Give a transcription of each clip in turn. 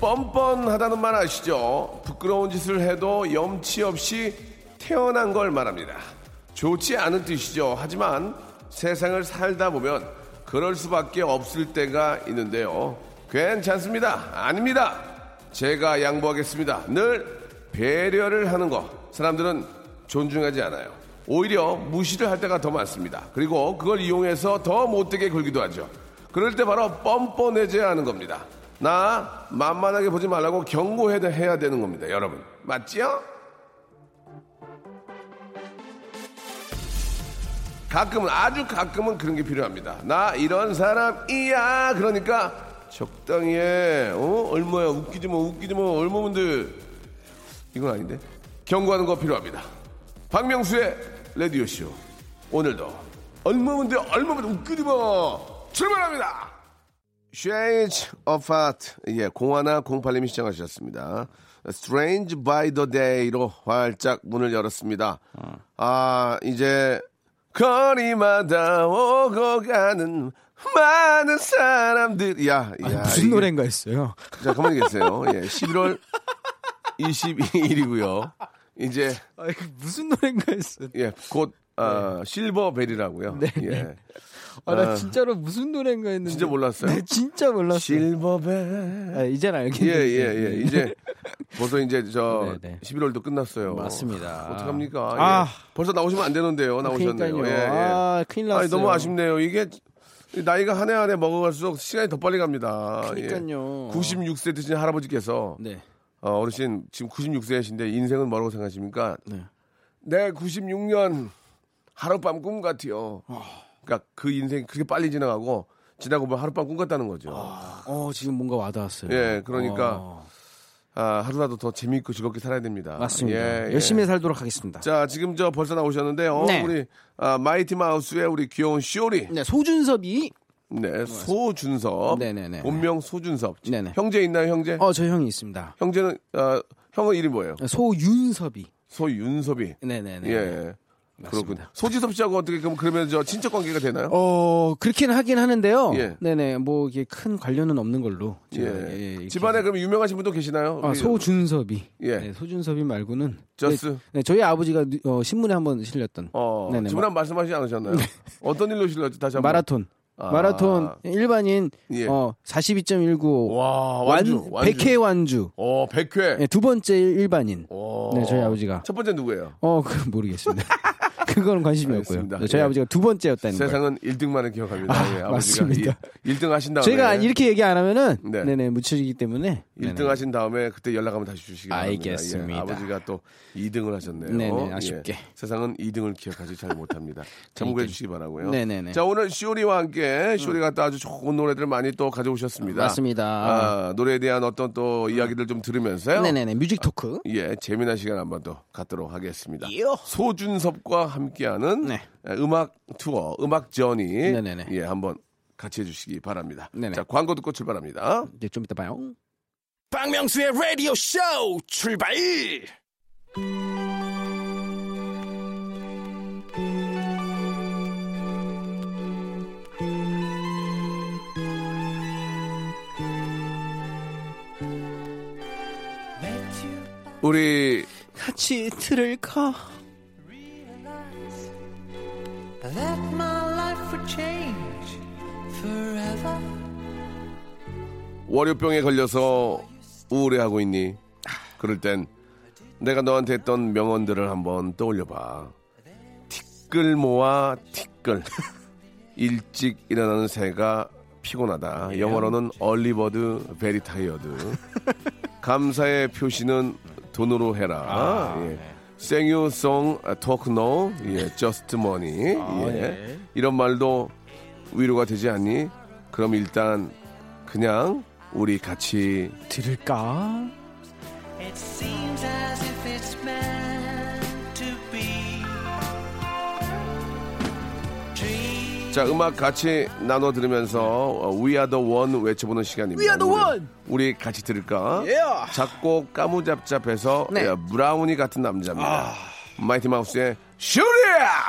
뻔뻔하다는 말 아시죠? 부끄러운 짓을 해도 염치 없이 태어난 걸 말합니다. 좋지 않은 뜻이죠. 하지만 세상을 살다 보면 그럴 수밖에 없을 때가 있는데요. 괜찮습니다. 아닙니다. 제가 양보하겠습니다. 늘 배려를 하는 거 사람들은 존중하지 않아요. 오히려 무시를 할 때가 더 많습니다. 그리고 그걸 이용해서 더 못되게 굴기도 하죠. 그럴 때 바로 뻔뻔해져야 하는 겁니다. 나 만만하게 보지 말라고 경고해야 해야 되는 겁니다. 여러분. 맞지요? 가끔은 아주 가끔은 그런 게 필요합니다. 나 이런 사람이야. 그러니까 적당히 해. 어? 얼마야? 웃기지 마. 웃기지 마. 얼마면데 이건 아닌데. 경고하는 거 필요합니다. 박명수의 라디오 쇼. 오늘도 얼마면데 얼마면 웃기지 마. 출발합니다. Shades of Art. 예, 01 08님이 시청하셨습니다. Strange by the Day로 활짝 문을 열었습니다. 아, 이제 거리마다 오고 가는 많은 사람들. 야, 아니, 야. 무슨 노래인가 했어요. 자, 가만히 계세요. 예, 11월 22일이고요. 이제, 아니, 무슨 노래인가 했어요. 예, 곧, 아, 실버벨이라고요. 네, 예. 네. 아, 나 진짜로 무슨 노래인가 했는데. 진짜 몰랐어요? 네, 진짜 몰랐어요. 실버벨. 아, 이제는 예, 알겠는데. 예, 예. 이제 벌써 이제 저 네, 네. 11월도 끝났어요. 맞습니다. 어떡합니까? 아. 예. 벌써 나오시면 안 되는데요. 나오셨네요. 그러니까요. 예, 예. 아, 큰일 났어요. 아니, 너무 아쉽네요. 이게 나이가 한 해 한 해 먹어갈수록 시간이 더 빨리 갑니다. 그러니까요. 96세 드신 할아버지께서 네. 어, 어르신 지금 96세이신데 인생은 뭐라고 생각하십니까? 네. 내 96년 하룻밤 꿈 같아요. 그러니까 그 인생이 그렇게 빨리 지나가고 지나고 보면 하룻밤 꿈 같다는 거죠. 어, 지금 뭔가 와닿았어요. 예, 그러니까 어, 아, 하루라도 더 재미있고 즐겁게 살아야 됩니다. 맞습니다. 예, 예. 열심히 살도록 하겠습니다. 자, 지금 저 벌써 나오셨는데요. 네. 우리 아, 마이티 마우스의 우리 귀여운 쇼리. 네, 소준섭이 네, 소준섭. 네네네. 본명 소준섭. 네네. 형제 있나요, 형제? 어, 저 형이 있습니다. 형제는 아, 형은 이름이 뭐예요? 소윤섭이. 소윤섭이. 네네네. 예. 그렇군. 맞습니다. 소지섭 씨하고 어떻게 그럼 그러면 저 친척 관계가 되나요? 어, 그렇게는 하긴 하는데요. 예. 네네, 뭐, 이게 큰 관련은 없는 걸로. 예. 예, 이렇게 집안에. 그럼 유명하신 분도 계시나요? 아, 소준섭이. 예. 네, 소준섭이 말고는. 저스? 네, 네, 저희 아버지가 어, 신문에 한번 실렸던. 어, 네네, 한 말씀하시지 않으셨나요? 어떤 일로 실렸죠? 다시 한 번. 마라톤. 아. 마라톤 일반인 예. 어 42.19 와, 완 완주. 완주. 100회 완주. 어, 100회. 네, 두 번째 일반인. 오. 네, 저희 아버지가. 첫 번째 누구예요? 어, 그건 모르겠습니다. 그거는 관심이 없고요. 알겠습니다. 네, 저희 예. 아버지가 두 번째였다는. 세상은 1등만을 기억합니다. 아, 예, 아버지가 맞습니다. 1등 하신 다음에 제가 이렇게 얘기 안 하면은 네. 네. 네 묻히기 때문에 1등 네네. 하신 다음에 그때 연락하면 다시 주시기 바랍니다. 알겠습니다. 예, 아버지가 또 2등을 하셨네요. 네네, 아쉽게. 예, 세상은 2등을 기억하지 잘 못합니다. 참고해 주시기 바라고요. 네네네. 자 오늘 쇼리와 함께 쇼리가 또 아주 좋은 노래들을 많이 또 가져오셨습니다. 맞습니다. 아, 노래에 대한 어떤 또 이야기들 좀 들으면서요. 네네네 뮤직 토크. 예, 재미난 시간 한번 더 갖도록 하겠습니다. 소준섭과 함께 하는 네. 음악 투어, 음악 네네네. 예, 한번 같이 해주시기 바랍니다. 네네. 자, 광고 듣고 출발합니다. 이제 좀 이따 봐요. 박명수의 라디오 쇼 출발! 우리 같이 들을까? That my life would change forever. 월요병에 걸려서 우울해하고 있니? 그럴 땐 내가 너한테 했던 명언들을 한번 떠올려봐. 티끌 모아 티끌. 일찍 일어나는 새가 피곤하다. 영어로는 early bird very tired. 감사의 표시는 돈으로 해라. 예. 생유송 토크 노 예, just money. 예. 이런 말도 위로가 되지 않니? 그럼 일단 그냥 우리 같이 들을까? 자 음악 같이 나눠 들으면서 어, We Are The One 외쳐보는 시간입니다. We are the one! 우리 같이 들을까? Yeah. 작고 까무잡잡해서 네. 예, 브라우니 같은 남자입니다. 마이티 마우스의 슈리!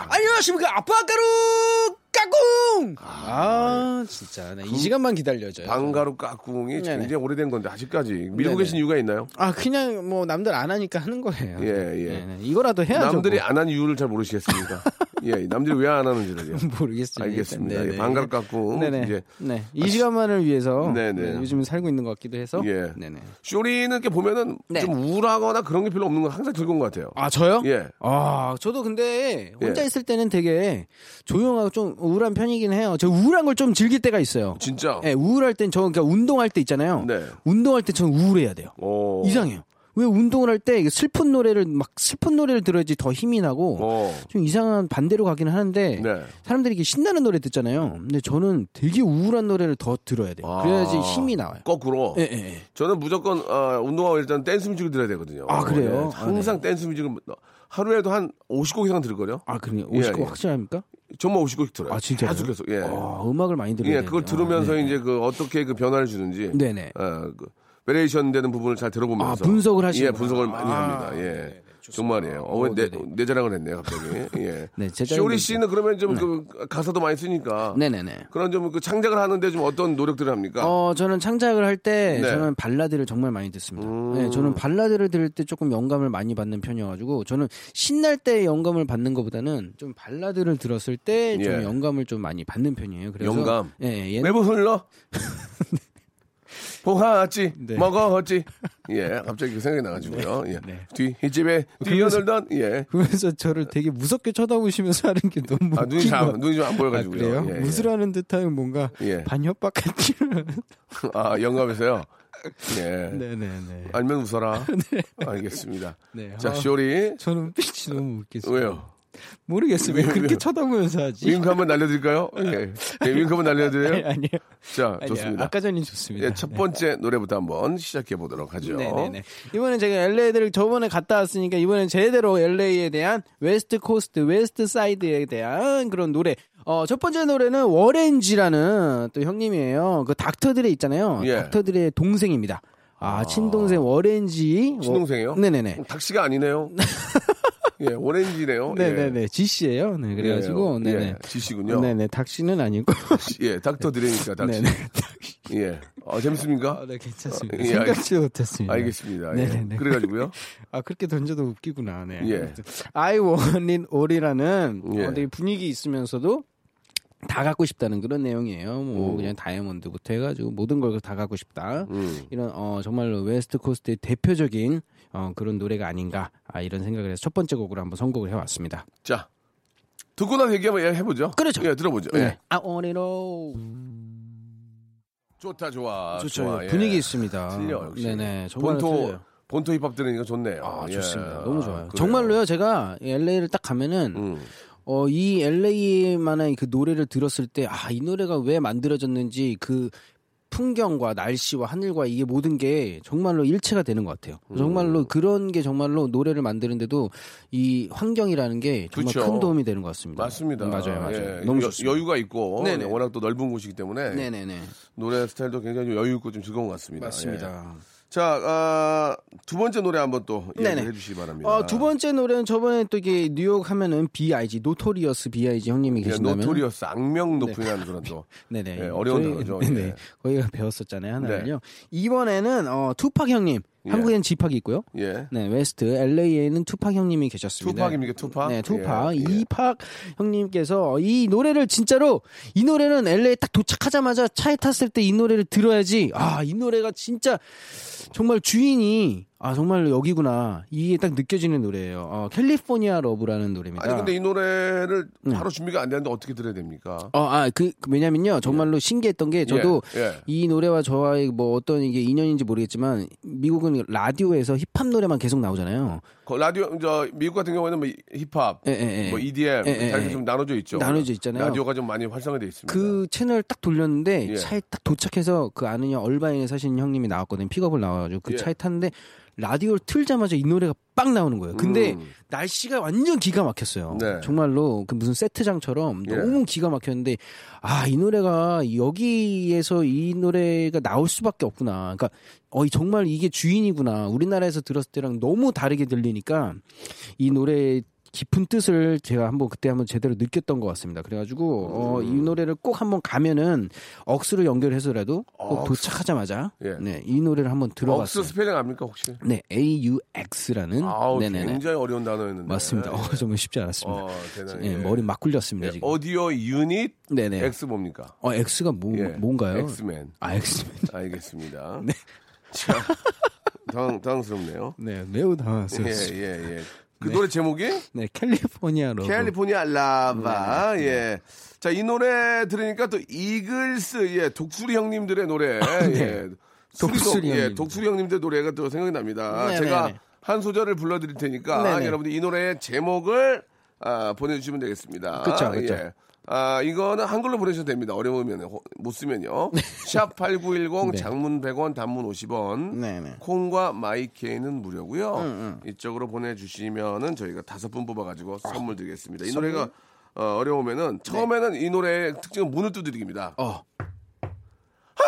안녕하십니까 아빠가루 까꿍 아 진짜 네, 이 시간만 기다려줘요 방가루 까꿍이 네네. 굉장히 오래된 건데 아직까지 밀고 네네. 계신 이유가 있나요? 아 그냥 뭐 남들 안 하니까 하는 거예요 예, 예. 네네. 이거라도 해야죠 남들이 뭐. 안한 이유를 잘 모르시겠습니까? 예, 남들이 왜 안 하는지를요. 모르겠습니다 알겠습니다. 네네. 예, 방가루 까꿍 네네 이제 네. 이 시간만을 위해서 네네. 네, 요즘 살고 있는 것 같기도 해서 예. 네네 쇼리는 이렇게 보면은 네. 좀 우울하거나 그런 게 별로 없는 건 항상 즐거운 것 같아요. 아 저요? 예. 아 저도 근데 혼자 예. 있을 때는 되게 조용하고 좀 우울한 편이긴 해요 저 우울한 걸 좀 즐길 때가 있어요 진짜. 네, 우울할 땐 저 그러니까 운동할 때 있잖아요 네. 운동할 때 저는 우울해야 돼요 어. 이상해요. 왜 운동을 할 때 슬픈 노래를 막 슬픈 노래를 들어야지 더 힘이 나고 어. 좀 이상한 반대로 가기는 하는데 네. 사람들이 이렇게 신나는 노래 듣잖아요. 근데 저는 되게 우울한 노래를 더 들어야 돼요. 아. 그래야지 힘이 나와요. 거꾸로. 예, 예, 예. 저는 무조건 어, 운동하고 일단 댄스 뮤직을 들어야 되거든요. 아, 그래요? 예, 항상 댄스 뮤직을 하루에도 한 50곡 이상 들을걸요? 아, 그래요? 예, 50곡 예. 확실합니까? 정말 50곡 들어요. 아, 진짜요? 계속해서. 예. 아, 음악을 많이 들어야 예. 그걸 들으면서 아, 네. 이제 그 어떻게 그 변화를 주는지. 네네. 어, 그 variation 되는 부분을 잘 들어보면서. 아, 분석을 하시는구나. 예, 분석을 많이 아, 합니다. 예. 정말이에요. 어, 왜 오, 내. 내 자랑을 했네요, 갑자기. 예. 네, 제 쇼리 씨는 그러면 좀그 가사도 많이 쓰니까. 네네네. 그런 좀 그 창작을 하는데 좀 어떤 노력들을 합니까? 어, 저는 창작을 할때 네. 저는 발라드를 정말 많이 듣습니다. 음. 네, 저는 발라드를 들을 때 조금 영감을 많이 받는 편이어가지고 저는 신날 때 영감을 받는 것보다는 좀 발라드를 들었을 때좀 예. 영감을 좀 많이 받는 편이에요. 그래서 영감? 예, 예, 예. 매부 흘러? 보았지, 네. 먹었지. 예, 갑자기 그 생각이 나가지고요. 예. 네. 뒤, 흰집에 뛰어놀던, 예. 그러면서 저를 되게 무섭게 쳐다보시면서 하는 게 너무 아, 눈이 잘, 거. 눈이 좀안 아, 보여가지고요. 그래요? 예, 예. 무술하는 듯한 뭔가 예. 반협박 같은. 아, 영감에서요? 예. 네네네. 알면 웃어라. 알겠습니다. 네. 자, 아, 쇼리. 저는 빛이 너무 웃겼어요. 왜요? 모르겠어요. 왜 왜, 그렇게? 쳐다보면서 하지? 윙크 한번 날려드릴까요? 예. 예, 윙크 한번 아니, 날려드려요? 아니요. 자, 아니요. 좋습니다. 아까 전이 좋습니다. 예, 첫 번째 노래부터 한번 시작해 보도록 하죠. 네네네. 이번엔 제가 LA를 저번에 갔다 왔으니까 이번엔 제대로 LA에 대한 웨스트 코스트, 웨스트 사이드에 대한 그런 노래. 어, 첫 번째 노래는 워렌 G라는 또 형님이에요. 그 닥터 드레 있잖아요. 예. 닥터 드레 동생입니다. 아, 친동생 워렌 G. 친동생이요? 네네네. 닥씨가 아니네요. 예, 워렌지네요. 네네네. 지씨예요 네, 그래가지고. 예, 네네. 예, 지씨군요. 네네. 닥씨는 아니고. 예, 닥터 드레니까 닥씨. 네네. 예. 아, 재밌습니까? 아, 네, 괜찮습니다. 예, 생각지도 못했습니다. 알겠습니다. 예. 네네네. 그래가지고요. 아 그렇게 던져도 웃기구나. 네. 예. I want it all이라는 예. 어, 되게 분위기 있으면서도 다 갖고 싶다는 그런 내용이에요. 뭐 음. 그냥 다이아몬드부터 해가지고 모든 걸 다 갖고 싶다. 음. 이런 어 정말로 West Coast의 대표적인 어 그런 노래가 아닌가 아, 이런 생각을 해서 첫 번째 곡으로 한번 선곡을 해왔습니다. 자, 듣고 나서 얘기 한번 해보죠. 그렇죠. 예, 들어보죠. 네. 예. I want it all. 좋다, 좋아. 좋죠. 좋아, 예. 분위기 있습니다. 틀려, 역시. 네네. 본토, 틀려요. 본토 힙합 들으니까 좋네요. 아, 예. 좋습니다. 너무 좋아요. 그래요. 정말로요. 제가 LA를 딱 가면은 음. 어, 이 LA만의 그 노래를 들었을 때, 아, 이 노래가 왜 만들어졌는지 그 풍경과 날씨와 하늘과 이게 모든 게 정말로 일체가 되는 것 같아요. 음. 정말로 그런 게 정말로 노래를 만드는데도 이 환경이라는 게 정말 그쵸. 큰 도움이 되는 것 같습니다. 맞습니다. 음, 맞아요, 맞아요. 예. 너무 여, 좋습니다. 여유가 있고 네네. 워낙 또 넓은 곳이기 때문에 네네네. 노래 스타일도 굉장히 좀 여유 있고 좀 즐거운 것 같습니다. 예. 맞습니다. 자, 아, 두 번째 노래 한번 또. 얘기해 주시기 바랍니다. 어, 두 번째 노래는 저번에 또 이게 뉴욕 하면은 B.I.G. 노토리어스 B.I.G. 형님이 예, 계신다면 노토리어스 악명 높은 그런 또 네네. 예, 어려운 저희- 단어죠. 네네. 예. 거기가 배웠었잖아요. 하나는요. 이번에는 어, 투팍 형님. 예. 한국엔 지팍이 있고요. 예. 네, 웨스트 LA에는 투팍 형님이 계셨습니다. 투팍입니까? 투팍? 네, 투팍. 예, 예. 이팍 형님께서 이 노래를 진짜로 이 노래는 LA에 딱 도착하자마자 차에 탔을 때 이 노래를 들어야지. 아, 이 노래가 진짜 정말 주인이 아 정말 여기구나 이게 딱 느껴지는 노래예요. 어, California Love라는 노래입니다. 아니 근데 이 노래를 음. 바로 준비가 안 되는데 어떻게 들어야 됩니까? 어, 아, 그, 그 왜냐면요. 정말로 신기했던 게 저도 예, 예. 이 노래와 저와의 뭐 어떤 이게 인연인지 모르겠지만 미국은 라디오에서 힙합 노래만 계속 나오잖아요. 그 라디오 저 미국 같은 경우에는 뭐 힙합, 예, 예, 예. 뭐 EDM 예, 예, 다 이렇게 예. 좀 나눠져 있죠. 나눠져 있잖아요. 라디오가 좀 많이 활성화돼 있습니다. 그 채널 딱 돌렸는데 예. 차에 딱 도착해서 그 아는 형 얼바인에 사시는 형님이 나왔거든요. 픽업을 나와가지고 그 예. 차에 탔는데 라디오를 틀자마자 이 노래가 빡 나오는 거예요. 근데 음. 날씨가 완전 기가 막혔어요. 네. 정말로 그 무슨 세트장처럼 예. 너무 기가 막혔는데 아 이 노래가 여기에서 이 노래가 나올 수밖에 없구나. 그러니까 어 정말 이게 주인이구나. 우리나라에서 들었을 때랑 너무 다르게 들리니까 이 노래 깊은 뜻을 제가 한번 그때 한번 제대로 느꼈던 것 같습니다. 그래가지고 어, 이 노래를 꼭 한번 가면은 억스로 연결해서라도 꼭 억스. 도착하자마자 예. 네, 이 노래를 한번 억스 들어봤어요. 스펠링 압니까 혹시? 네, A U X라는 AUX 네네네 굉장히 어려운 단어였는데. 맞습니다. 어, 정말 쉽지 않았습니다. 어. 예, 머리 막 굴렸습니다 예, 지금. audio unit 네네. X 뭡니까? 어 X가 뭐 예, 뭔가요? 엑스맨. 아 X맨. 알겠습니다. 자, 당, 당황스럽네요. 네, 매우 예, 당황스러웠어요. 예, 예. 그 노래 제목이 네, California Love. California Lova. 네. 예. 자, 이 노래 들으니까 또 이글스, 예, 독수리 형님들의 노래. 예. 네. 독수리 수리독, 예, 형님들. 독수리 형님들 노래가 또 생각이 납니다. 네, 제가 네, 네. 한 소절을 불러드릴 테니까 네, 네. 여러분들 이 노래의 제목을 아, 보내주시면 되겠습니다. 그쵸, 그쵸. 예. 아, 이거는 한글로 보내셔도 됩니다. 어려우면, 호- 못 쓰면요. 샵8910 네. 장문 100원, 단문 50원. 네, 네. 콩과 마이케이는 무료고요. 이쪽으로 보내주시면은 저희가 다섯 분 뽑아가지고 선물 드리겠습니다. 이 노래가 어, 어려우면은 처음에는 이 노래의 특징은 문을 두드리기입니다. 어.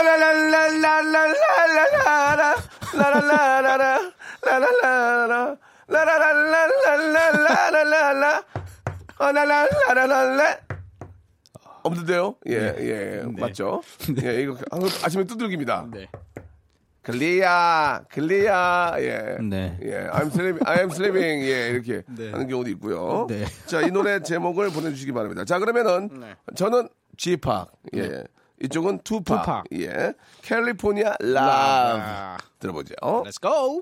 라라라라라라라라 라라라라라 라라라라 라라라라라라라라 라라라라라라 없는데요? 예, 예, 맞죠? 예, 이거 항상 아침에 두들깁니다. 네. 클리아, 클리아, 예. 네. 예, I'm sleeping, I am sleeping, 예, 이렇게 네. 하는 경우도 있고요. 네. 자, 이 노래 제목을 보내주시기 바랍니다. 자, 그러면은 네. 저는 G팍, 예. 이쪽은 투팍, 투팍. 예. 캘리포니아 라브. 들어보죠. Let's go.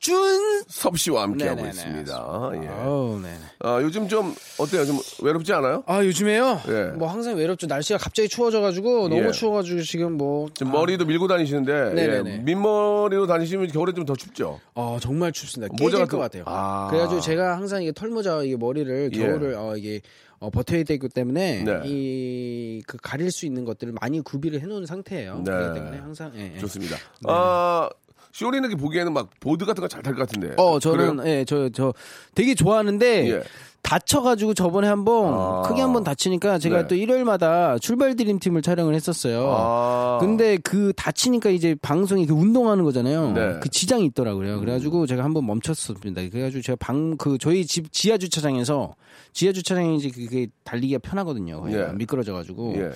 준 섭 씨와 함께하고 네네네. 있습니다. 예. 네. 어, 요즘 좀 어때요? 좀 외롭지 않아요? 아 요즘에요? 예. 뭐 항상 외롭죠. 날씨가 갑자기 추워져가지고 너무 예. 추워가지고 지금 뭐 지금 머리도 밀고 다니시는데 예, 네네네. 민머리로 다니시면 겨울에 좀 더 춥죠. 어, 정말 춥습니다. 모자 깨질 같은 것 거- 같아요. 아. 그래가지고 제가 항상 이게 털모자 이게 머리를 예. 겨울을 어, 이게 어, 버텨야 되기 때문에 네. 이그 가릴 수 있는 것들을 많이 구비를 해놓은 상태예요. 네. 그렇기 때문에 항상 예, 예. 좋습니다. 아, 쇼리는 이렇게 보기에는 막 보드 같은 거 잘 탈 것 같은데. 어, 저는 그래요? 예, 저 저 되게 좋아하는데 예. 다쳐가지고 저번에 한번 아. 크게 한번 다치니까 제가 네. 또 일요일마다 출발 드림팀을 촬영을 했었어요. 아. 근데 그 다치니까 이제 방송이 그 운동하는 거잖아요. 네. 음. 그 지장이 있더라고요. 그래가지고 제가 한번 멈췄습니다. 그래가지고 제가 방 그 저희 집 지하 주차장에서 지하 주차장이 이제 그게 달리기가 편하거든요. 예. 미끄러져가지고 예.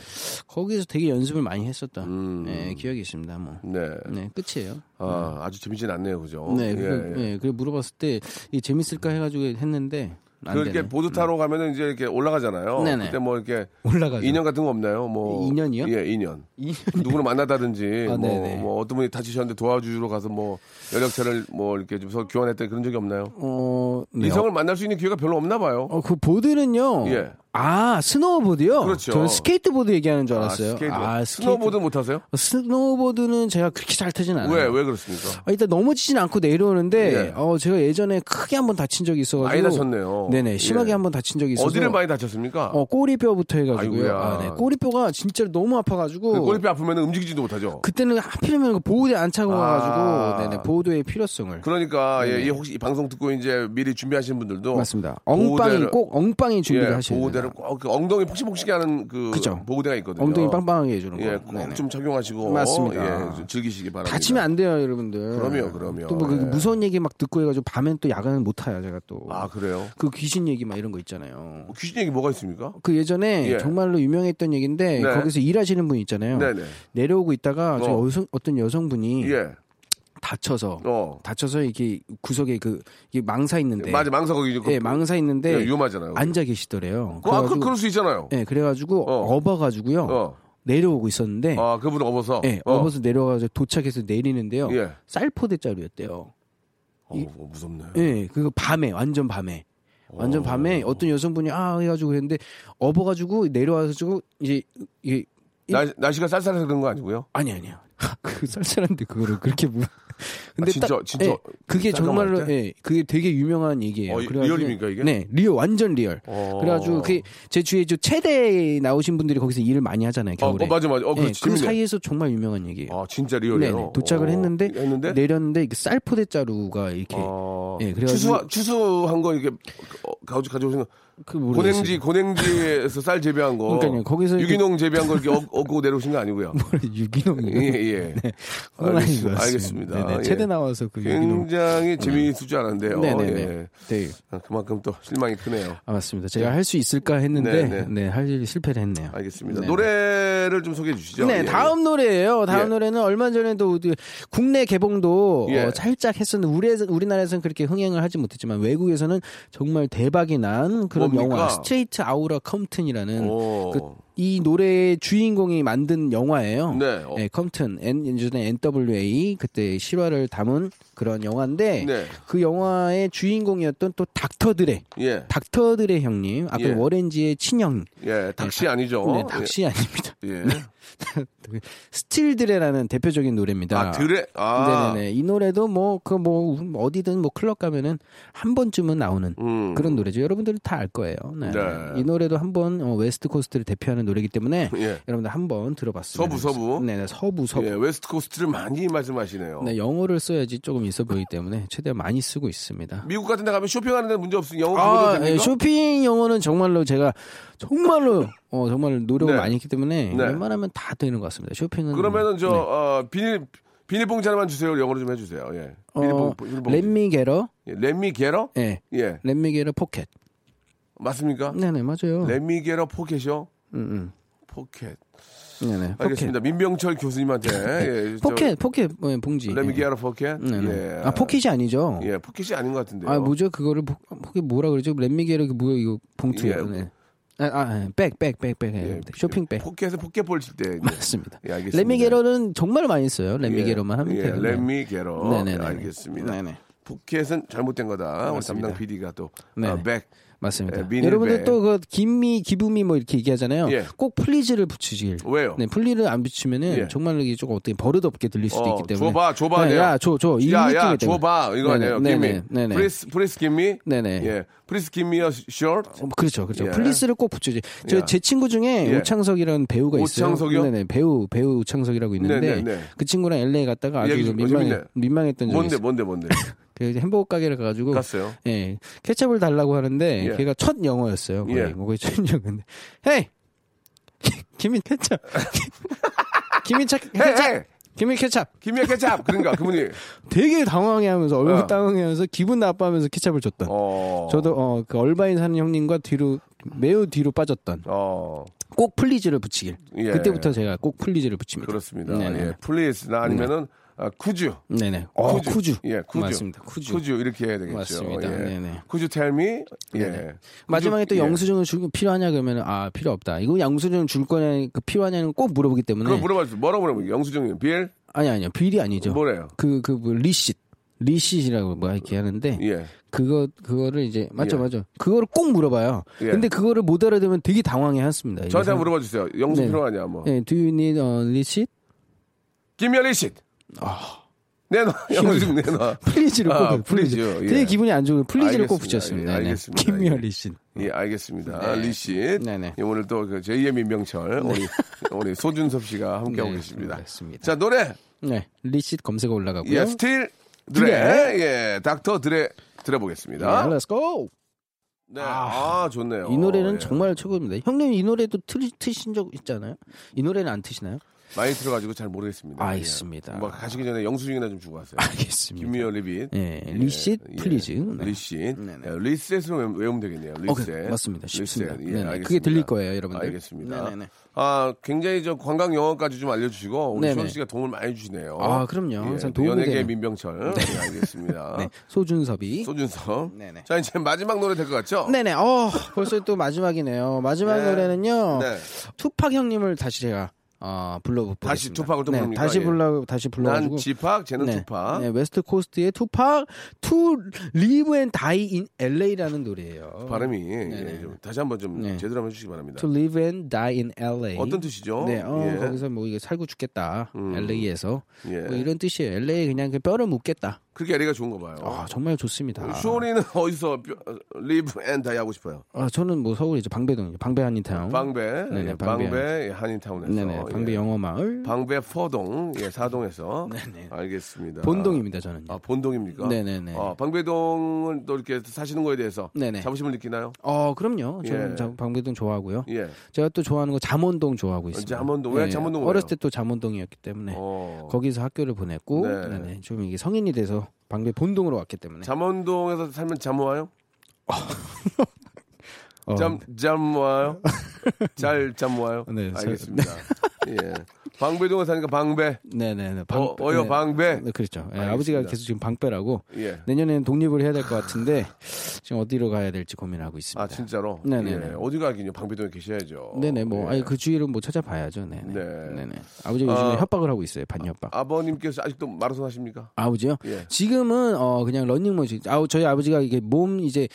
거기서 되게 연습을 많이 했었던 음. 예, 기억이 있습니다. 뭐. 네. 네, 끝이에요. 아, 아주 재밌진 않네요, 그죠? 네, 예, 그, 예. 예, 그래 물어봤을 때 재밌을까 해가지고 했는데 안 그렇게 되네. 보드 타러 가면은 이제 이렇게 올라가잖아요. 네네. 그때 뭐 이렇게 올라가죠. 인연 같은 거 없나요? 뭐 인연이요? 예, 인연. 이- 누구를 만나다든지 아, 뭐. 뭐 어떤 분이 다치셨는데 도와주러 가서 뭐 연락처를 뭐 이렇게 좀 서로 교환했던 그런 적이 없나요? 어, 네. 이성을 만날 수 있는 기회가 별로 없나 봐요. 어, 그 보드는요. 예. 아, 스노우보드요? 그렇죠. 저는 스케이트보드 얘기하는 줄 아, 알았어요. 스케이트. 아, 스노보드 못 타세요? 스노우보드는 제가 그렇게 잘 타진 않아요. 왜, 왜 그렇습니까? 아, 일단 넘어지진 않고 내려오는데, 예. 어, 제가 예전에 크게 한번 다친 적이 있어가지고. 많이 다쳤네요. 네네, 심하게 예. 한번 다친 적이 있어서. 어디를 많이 다쳤습니까? 어, 꼬리뼈부터 해가지고요. 아, 네. 꼬리뼈가 진짜 너무 아파가지고. 그 꼬리뼈 아프면 움직이지도 못하죠. 그때는 하필이면 그 보호대 안 차고 아. 가가지고, 네네, 보호대의 필요성을. 그러니까 예, 이 혹시 이 방송 듣고 이제 미리 준비하시는 분들도 맞습니다. 엉빵이 보호대를- 꼭 엉빵이 준비를 예, 하셔야 보호 됩니다. 때는 꼭그 엉덩이 폭신폭신하게 하는 그 그죠. 보호대가 있거든요. 엉덩이 빵빵하게 해주는 거. 예. 꼭 좀 착용하시고 맞습니다. 예, 좀 즐기시기 바랍니다. 다치면 안 돼요, 여러분들. 그럼요, 그럼요. 또뭐 예. 무서운 얘기 막 듣고 해가지고 밤엔 또 야간은 못 타요, 제가 또. 아 그래요? 그 귀신 얘기 막 이런 거 있잖아요. 뭐 귀신 얘기 뭐가 있습니까? 그 예전에 예. 정말로 유명했던 얘기인데 네. 거기서 일하시는 분 있잖아요. 네 네. 내려오고 있다가 저 어. 여성, 어떤 여성분이 예. 다쳐서 어. 다쳐서 이렇게 구석에 그 이게 망사 있는데 맞아 망사 거기 그, 예, 망사 있는데 예, 위험하잖아요. 앉아 계시더래요. 그, 아, 그, 그럴 수 있잖아요. 예, 그래가지고 어. 어. 버가지고요 어. 내려오고 있었는데 아 그분 업어서. 예, 어. 업어서 내려가서 도착해서 내리는데요. 예. 쌀포대자루였대요. 어, 어, 무섭네. 예, 그거 밤에 완전 밤에 완전 밤에 어떤 여성분이 아 해가지고 그랬는데 업어가지고 내려와가지고 이제 이게 날, 날씨가 쌀쌀해서 그런 거 아니고요? 아니 아니요. 그 쌀쌀한데 그거를 그렇게 무. 아, 진짜, 진짜 예, 그게 정말로 때? 예, 그게 되게 유명한 얘기예요. 어, real입니까, 이게? 네, real 완전 real. 어. 그래가지고 그제 주위에 저 체대 나오신 분들이 거기서 일을 많이 하잖아요 어, 겨울에. 어, 맞아 맞아. 어, 예, 그렇지. 그 재밌네. 사이에서 정말 유명한 얘기예요. 아 진짜 real이에요. 네네, 도착을 어, 했는데, 했는데 내렸는데 쌀포대 자루가 이렇게 어, 예, 그래가지고- 추수 추수한 거 이렇게 어, 가져 가져오신 거 그. 고냉지 고냉지에서 쌀 재배한 거 그러니까요, 거기서 유기농 재배한 거 이렇게 얻- 얻고 내려오신 거 아니고요. 유기농이요. 예 예. 그건 아닌 것 알겠- 같습니다. 알겠습니다. 네네, 예. 체대 나와서 그 유기농. 굉장히 재미있을 줄 알았는데요. 네네네. 예. 네. 아, 그만큼 또 실망이 크네요. 아, 맞습니다. 제가 할 수 있을까 했는데 네, 네. 네, 할 일이 실패를 했네요. 알겠습니다. 네. 노래를 좀 소개해 주시죠. 네, 예, 다음 노래예요. 다음 예. 노래는 얼마 전에도 그 국내 개봉도 예. 어, 살짝 했었는데 우리 우리나라에서는 그렇게 흥행을 하지 못했지만 외국에서는 정말 대박이 난 그런 뭡니까? 영화 Straight Outta Compton이라는 오. 그 이 노래의 주인공이 만든 영화예요. 네. 어. 네, Compton N 예전에 NWA 그때 실화를 담은 그런 영화인데 네. 그 영화의 주인공이었던 또 Dr. Dre 예. Dr. Dre 형님 아까 예. Warren G의 친형 예. 닥시 아니죠. 네, 닥시 아닙니다. 예. Still D.R.E.라는 대표적인 노래입니다. 아, Dre. 아. 네네네. 이 노래도 뭐, 그 뭐, 어디든 뭐 클럽 가면은 한 번쯤은 나오는 음. 그런 노래죠. 여러분들은 다알 거예요. 네. 네. 이 노래도 한번 어, West Coast를 대표하는 노래이기 때문에 예. 여러분들 한번 들어봤으면 서부, 서부. 네네. 서부, 서부. 예, West Coast를 많이 말씀하시네요. 네, 영어를 써야지 조금 있어 보이기 때문에 최대한 많이 쓰고 있습니다. 미국 같은 데 가면 쇼핑하는 데 문제 없으니 영어 아? 예, 쇼핑 영어는 정말로 제가 정말로 어 정말 노력을 네. 많이 했기 때문에 네. 웬만하면 다 되는 것 같습니다. 쇼핑은 그러면은 저 네. 어, 비닐 비닐봉지 하나만 주세요. 영어로 좀 해주세요. 예. 어, 비닐봉, 비닐봉지. 렛미 게러 예, 렛미 게러? 예. 예. let me get a pocket. 맞습니까? 네네 맞아요. let me get a pocket이요? 음, pocket. 음. 네네. 알겠습니다. 민병철 교수님한테 예, 저 pocket pocket 어, 봉지. Let me 예. get a pocket. 네네. 예. 아 pocket이 아니죠. 예, pocket이 아닌 것 같은데요. 아 뭐죠 그거를 포, pocket 뭐라 그러죠? 그 뭐야 이거 봉투요. 예. 네. 아 백 백 백 백 예, 쇼핑백. pocket에 포켓볼 칠 때. 맞습니다. 예, 알겠습니다. get a는 정말 많이 써요. let me 예, 하면 예, 돼요. 네. let me get a. 네네네. 알겠습니다. 네네. pocket은 잘못된 거다. 우리. 담당 PD가 또 네네. 아, 백. 맞습니다. 예. 여러분들 또 그 gimme give me 뭐 이렇게 얘기하잖아요. 예. 꼭 please를 붙이질. 왜요? 네, 플리를 안 붙이면은 예. 정말 이게 조금 어떻게 버릇없게 들릴 수도 어, 있기 때문에. 줘봐, 줘봐. 네. 야, 줘, 줘. 이 야, 느낌이 야, 때문에. 줘봐. 이거 네네, 아니에요. 네네. 네네. please, please gimme. 네네. 예. please gimme 어 short. 어, 그렇죠, 그렇죠. 예. please를 꼭 붙여야지. 저 예. 제 친구 중에 예. 오창석이라는 배우가 있어요. 오창석이요? 네네, 배우 배우 오창석이라고 있는데 네네네. 그 친구랑 LA 갔다가 아주 민망해. 민망했던 적이 뭔데, 있어요. 뭔데, 뭔데. 그 햄버거 가게를 가가지고 갔어요. 예, 케첩을 달라고 하는데 예. 걔가 첫 영어였어요. 거의. 예. 거의 첫 영어인데, hey, gimme ketchup, gimme ketchup! Gimme ketchup. Gimme야 ketchup. 그러니까 그분이. 되게 당황해하면서 얼굴 어. 당황해하면서 기분 나빠하면서 케첩을 줬던. 어. 저도 어 그 얼바인 사는 형님과 뒤로 매우 뒤로 빠졌던. 어. 꼭 please를 붙이길. 예. 그때부터 제가 꼭 please를 붙입니다. 그렇습니다. 네네. 예. please나 아니면은 아, 쿠주. 네네. 어, 쿠주. 예, 쿠주. 맞습니다. 쿠주. 이렇게 해야 되겠죠. 맞습니다. 예. 네네. Could you tell me. 예. 네네. 마지막에 또 예. 영수증을 줄 필요하냐 그러면 아 필요 없다. 이거 영수증 줄 거냐 그 필요하냐는 꼭 물어보기 때문에 그거 물어봐주세요. 뭐라고 물어보요 영수증이 bill? 아니 아니요 bill이 아니죠. 뭐래요? 그그 뭐 receipt receipt라고 뭐 이렇게 하는데 예. 그거 그거를 이제 맞죠 예. 맞죠. 그거를 꼭 물어봐요. 예. 근데 그거를 못 알아들으면 되게 당황해 했습니다. 저한테 한번 물어봐 주세요. 영수 네. 필요하냐, 뭐. 예, do you need a receipt? Gimme receipt. 아. 내놔. 영수증 내놔. please를 아, 꼭 please. Please, 예. 되게 기분이 안 좋은 please를 꼭. 붙였습니다. 예, 네. 알겠습니다. Gimme a 예. receipt. 예, 알겠습니다. 네. Receipt. 네네. 예, 오늘 또그 제2의 민병철, 우리, 우리 소준섭 씨가 함께하고 네, 계십니다. 그렇습니다. 자, 노래. 네, receipt 검색어 올라가고요. 예, Still D.R.E. 예, Dr. Dre 들어보겠습니다. 네, let's go. 네. 아, 좋네요. 이 노래는 예. 정말 최고입니다. 형님 이 노래도 틀, 트신 적 있잖아요. 이 노래는 안 트시나요? 많이 들어가지고 잘 모르겠습니다. 알겠습니다. 예. 뭐 가시기 전에 영수증이나 좀 주고 가세요. 알겠습니다. Gimme a receipt. 예, receipt please. 네. Receipt. 네네. 예, receipt으로 외- 외우면 되겠네요. 어, receipt. 그, 맞습니다. 쉽습니다. Receipt. 예, 네네. 알겠습니다. 그게 들릴 거예요, 여러분들. 알겠습니다. 네네네. 아, 굉장히 저 관광 영어까지 좀 알려주시고 우리. 쇼리 씨가 도움을 많이 주시네요. 아, 그럼요. 항상 도움이 연예계 되는. 민병철. 네, 알겠습니다. 네, 소준섭이. 소준석. 네네. 자, 이제 마지막 노래 될 것 같죠? 네네. 어, 벌써 또 마지막이네요. 마지막 네. 노래는요. 네. 2Pac 형님을 다시 제가 어, 불러보겠습니다. 다시 2Pac을 또 네, 부릅니까? 다시 예. 불러 다시 불러가지고. 난 지팍, 쟤는 네. 2Pac. 네, 웨스트 코스트의 투팍 투 리브 앤 다이 인 LA라는 노래예요. 발음이 네네. 예, 좀 다시 한번 좀 네. 제대로 한번 해주시기 바랍니다. To live and die in LA. 어떤 뜻이죠? 네, 어, 예. 거기서 뭐 이게 살고 죽겠다. 음. LA에서 예. 뭐 이런 뜻이에요. LA 그냥 그 뼈를 묻겠다. 그렇게 LA가 좋은 거 봐요. 아 정말 좋습니다. 쇼리는 어디서 live and die 하고 싶어요? 아, 저는 뭐 서울이죠 방배동이죠. 방배 한인타운. 방배, 네네, 예, 방배 방배 한인타운에서, 네네, 방배 예. 영어 마을. 방배 포동, 예, 사동에서. 네네. 알겠습니다. 본동입니다 저는. 아, 본동입니까? 네네네. 아, 방배동은 또 이렇게 사시는 거에 대해서 네네. 자부심을 느끼나요? 어 그럼요. 저는 예. 자- 방배동 좋아하고요. 예. 제가 또 좋아하는 거 잠원동 좋아하고 있습니다. 잠원동. 왜 잠원동 왜요? 어렸을 때 또 잠원동이었기 때문에 어. 거기서 학교를 보냈고 네. 네네, 좀 이게 성인이 돼서 방배 본동으로 왔기 때문에 잠원동에서 살면 잠 와요? 어, 잠, 잠 와요? 잘 잠 와요? 네, 저- 알겠습니다. 예. 방배동에 사니까 방배. 네네네. 어, 어여 네. 방배. 네, 그렇죠. 예, 알겠습니다. 아버지가 계속 지금 방배라고 예. 내년에는 독립을 해야 될 것 같은데 지금 어디로 가야 될지 고민하고 있습니다. 아, 진짜로? 네네네. 예. 어디 가긴요? 방배동에 계셔야죠. 네네 뭐 예. 아니 그 주위를 뭐 찾아봐야죠. 네네. 네. 네네. 아버지 가 요즘에 아. 협박을 하고 있어요. 반협박. 아 버님께서 아직도 마라톤 하십니까? 아버지요? 예. 지금은 어 그냥 러닝머신. 아 저희 아버지가 이게 몸 이제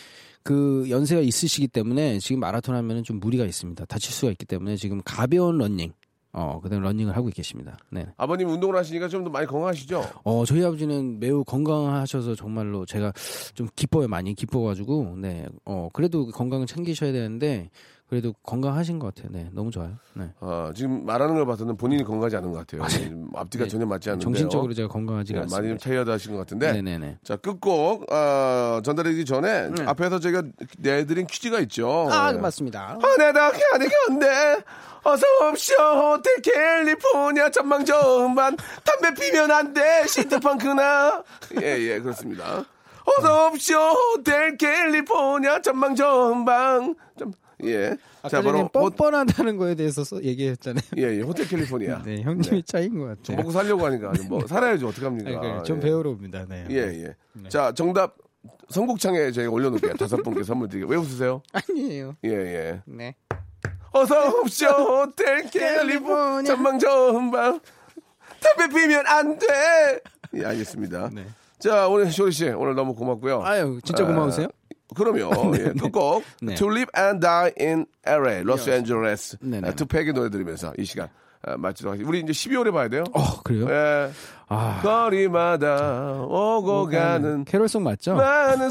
그 연세가 있으시기 때문에 지금 마라톤 하면은 좀 무리가 있습니다. 다칠 수가 있기 때문에 지금 가벼운 러닝. 어 그다음 러닝을 하고 계십니다. 네. 아버님 운동을 하시니까 좀 더 많이 건강하시죠? 어 저희 아버지는 매우 건강하셔서 정말로 제가 좀 기뻐요 많이 기뻐가지고 네 어 그래도 건강을 챙기셔야 되는데 그래도 건강하신 것 같아요. 네 너무 좋아요. 네. 아, 지금 말하는 걸 봐서는 본인이 건강하지 않은 것 같아요. 지금 앞뒤가 네. 전혀 맞지 않는데요. 정신적으로 제가 건강하지가 예, 않습니다. 많이 좀 타이어드하신 것 같은데. 네네네. 자 끝곡 어, 전달하기 전에 네. 앞에서 저희가 내드린 퀴즈가 있죠. 아 예. 맞습니다. 하나다 하니 건데 어서 옵쇼 호텔 캘리포니아 전망 좋은 밤 담배 피면 안 돼 시트펑크나 예예 그렇습니다 어서 옵쇼 호텔 캘리포니아 전망 좋은 밤 좀 예 아까 전에 뻔뻔하다는 거에 대해서 써- 얘기했잖아요. 예, 예, 호텔 캘리포니아 네 형님이 차인 것좀 같아요. 먹고 살려고 하니까 좀뭐 살아야죠 어떡합니까 아니, 그러니까 좀 예. 배우러 옵니다. 네. 예, 예. 자, 정답 선곡창에 저희가 올려놓을게요. 다섯 분께 선물 드리게. 왜 웃으세요? 아니에요. 예, 예. 네. 어서 옵쇼 호텔 캘리포니아 전망 좋은 밤 담배 피면 안 돼. 예, 알겠습니다. 네. 자, 오늘 쇼리 씨 오늘 너무 고맙고요. 아유 진짜 아, 고마우세요? 그럼요. 예, 끝곡 네. To Live and Die in LA, 로스앤젤레스 네, 네, 네. 2Pac의 노래 들으면서 이 시간 아, 마치도록 하겠습니다. 우리 이제 12월에 봐야 돼요. 어 그래요? 예. 아 거리마다 오고 가는 캐롤송 맞죠? 많은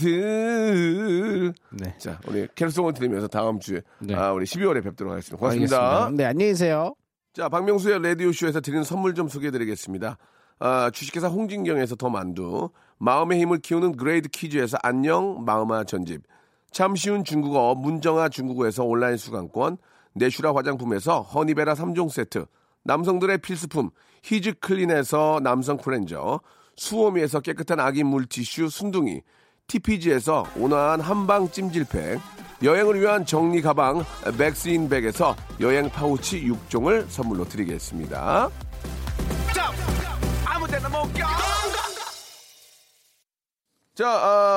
사람들. 네. 자, 우리 캐롤송을 들으면서 다음 주에 네. 아, 우리 12월에 뵙도록 하겠습니다. 고맙습니다. 알겠습니다. 네 안녕히 계세요. 자, 박명수의 라디오 쇼에서 드리는 선물 좀 소개해 드리겠습니다. 아, 주식회사 홍진경에서 더 만두, 마음의 힘을 키우는 그레이트북스에서 안녕 마음아 전집, 참 쉬운 중국어 문정아 중국어에서 온라인 수강권, 내슈라 화장품에서 허니베라 3종 세트, 남성들의 필수품 히즈 클린에서 남성 클렌저, 수오미에서 깨끗한 아기 물티슈 순둥이, TPG에서 온화한 한방 찜질팩, 여행을 위한 정리 가방 백스인백에서 여행 파우치 6종을 선물로 드리겠습니다. 자, 아,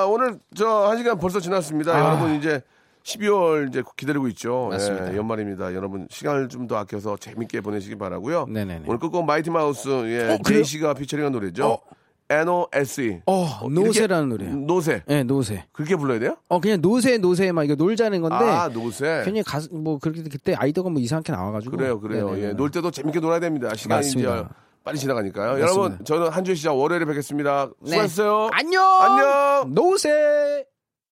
오늘 저 한 시간 벌써 지났습니다. 아. 여러분 이제 12월 이제 기다리고 있죠. 맞습니다. 예, 연말입니다. 여러분 시간을 좀 더 아껴서 재밌게 보내시기 바라고요. 네네네. 오늘 끝곡 마이티 마우스 예, 어, 제이? 씨가 피처링한 노래죠. 어. NOSE. 어 노세라는 이렇게- 노래요. 노세. 네 노세. 그렇게 불러야 돼요? 어 그냥 노세 노세 막 이거 놀자는 건데 아, 노세. 괜히 가수 뭐 그렇게 그때 아이디어가 뭐 이상하게 나와가지고 그래요, 그래요. 네네네. 예, 놀 때도 재밌게 놀아야 됩니다. 시간이 맞습니다. 이제 빨리 지나가니까요. 맞습니다. 여러분, 저는 한 주의 시작 월요일에 뵙겠습니다. 네. 수고하셨어요. 안녕 안녕. 노세